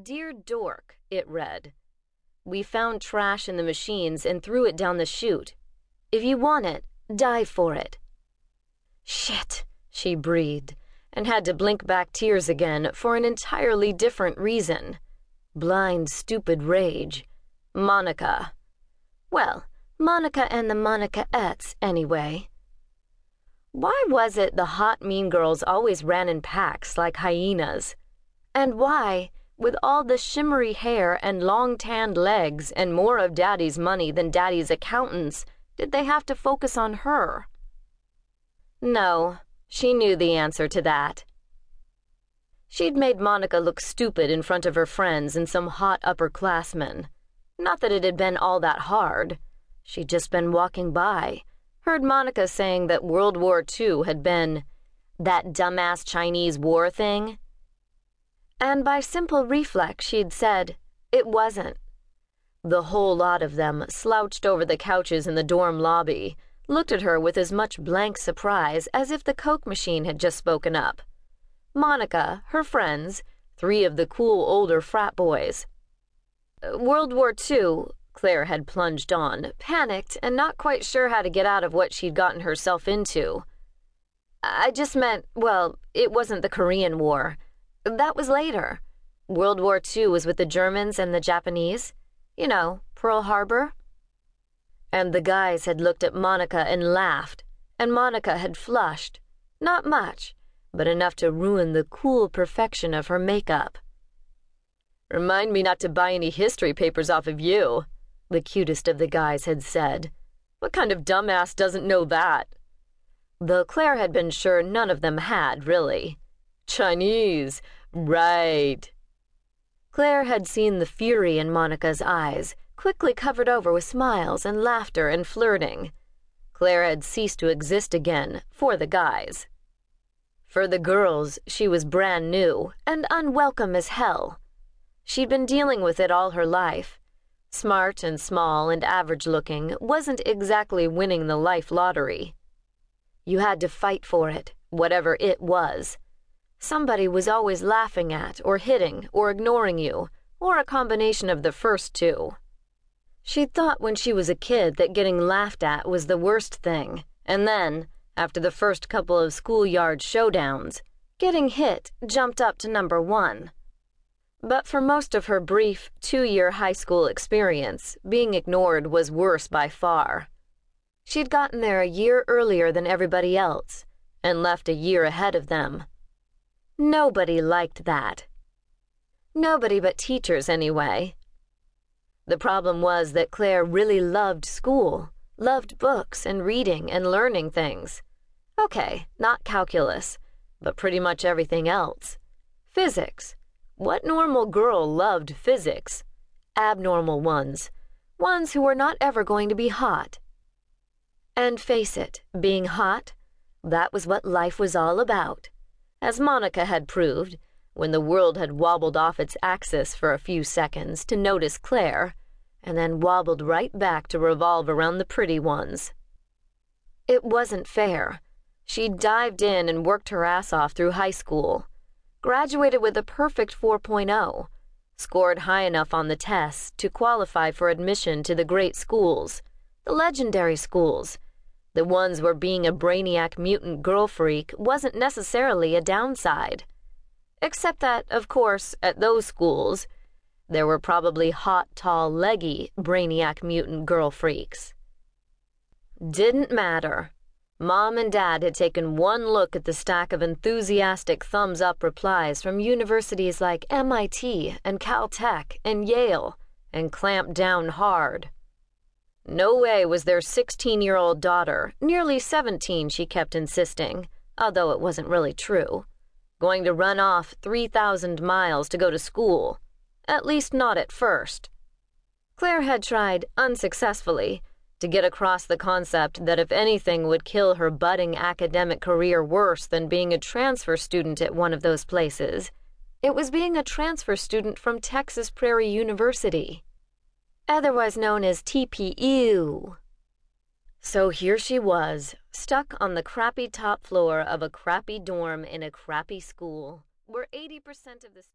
Dear Dork, it read. We found trash in the machines and threw it down the chute. If you want it, dive for it. Shit, she breathed, and had to blink back tears again for an entirely different reason. Blind, stupid rage. Monica. Well, Monica and the Monica-ettes, anyway. Why was it the hot mean girls always ran in packs like hyenas? And why, with all the shimmery hair and long tanned legs and more of Daddy's money than Daddy's accountants, did they have to focus on her? No, she knew the answer to that. She'd made Monica look stupid in front of her friends and some hot upperclassmen. Not that it had been all that hard. She'd just been walking by, heard Monica saying that World War II had been that dumbass Chinese war thing. And by simple reflex, she'd said, it wasn't. The whole lot of them, slouched over the couches in the dorm lobby, looked at her with as much blank surprise as if the Coke machine had just spoken up. Monica, her friends, three of the cool older frat boys. World War II, Claire had plunged on, panicked and not quite sure how to get out of what she'd gotten herself into. I just meant, well, it wasn't the Korean War. That was later. World War II was with the Germans and the Japanese. You know, Pearl Harbor. And the guys had looked at Monica and laughed, and Monica had flushed. Not much, but enough to ruin the cool perfection of her makeup. Remind me not to buy any history papers off of you, the cutest of the guys had said. What kind of dumbass doesn't know that? Though Claire had been sure none of them had, really. Chinese, right. Claire had seen the fury in Monica's eyes, quickly covered over with smiles and laughter and flirting. Claire had ceased to exist again, for the guys. For the girls, she was brand new and unwelcome as hell. She'd been dealing with it all her life smart and small and average looking, wasn't exactly winning the life lottery. You had to fight for it, whatever it was. Somebody was always laughing at, or hitting, or ignoring you, or a combination of the first two. She'd thought when she was a kid that getting laughed at was the worst thing, and then, after the first couple of schoolyard showdowns, getting hit jumped up to number one. But for most of her brief two year high school experience, being ignored was worse by far. She'd gotten there a year earlier than everybody else, and left a year ahead of them. Nobody liked that. Nobody but teachers, anyway. The problem was that Claire really loved school, loved books and reading and learning things. Okay, not calculus, but pretty much everything else. Physics, what normal girl loved physics? Abnormal ones. Ones who were not ever going to be hot. And face it, being hot, that was what life was all about. As Monica had proved, when the world had wobbled off its axis for a few seconds to notice Claire, and then wobbled right back to revolve around the pretty ones. It wasn't fair. She dived in and worked her ass off through high school graduated with a perfect 4.0, scored high enough on the tests to qualify for admission to the great schools, the legendary schools, the ones where being a brainiac mutant girl freak wasn't necessarily a downside. Except that, of course, at those schools, there were probably hot, tall, leggy brainiac mutant girl freaks. Didn't matter. Mom and Dad had taken one look at the stack of enthusiastic thumbs up replies from universities like MIT and Caltech and Yale and clamped down hard. No way was their 16 year old daughter, nearly 17, she kept insisting, although it wasn't really true, going to run off 3,000 miles to go to school. At least not at first. Claire had tried unsuccessfully to get across the concept that if anything would kill her budding academic career worse than being a transfer student at one of those places, it was being a transfer student from Texas Prairie University, otherwise known as TPU. So here she was, stuck on the crappy top floor of a crappy dorm in a crappy school, where 80% of the students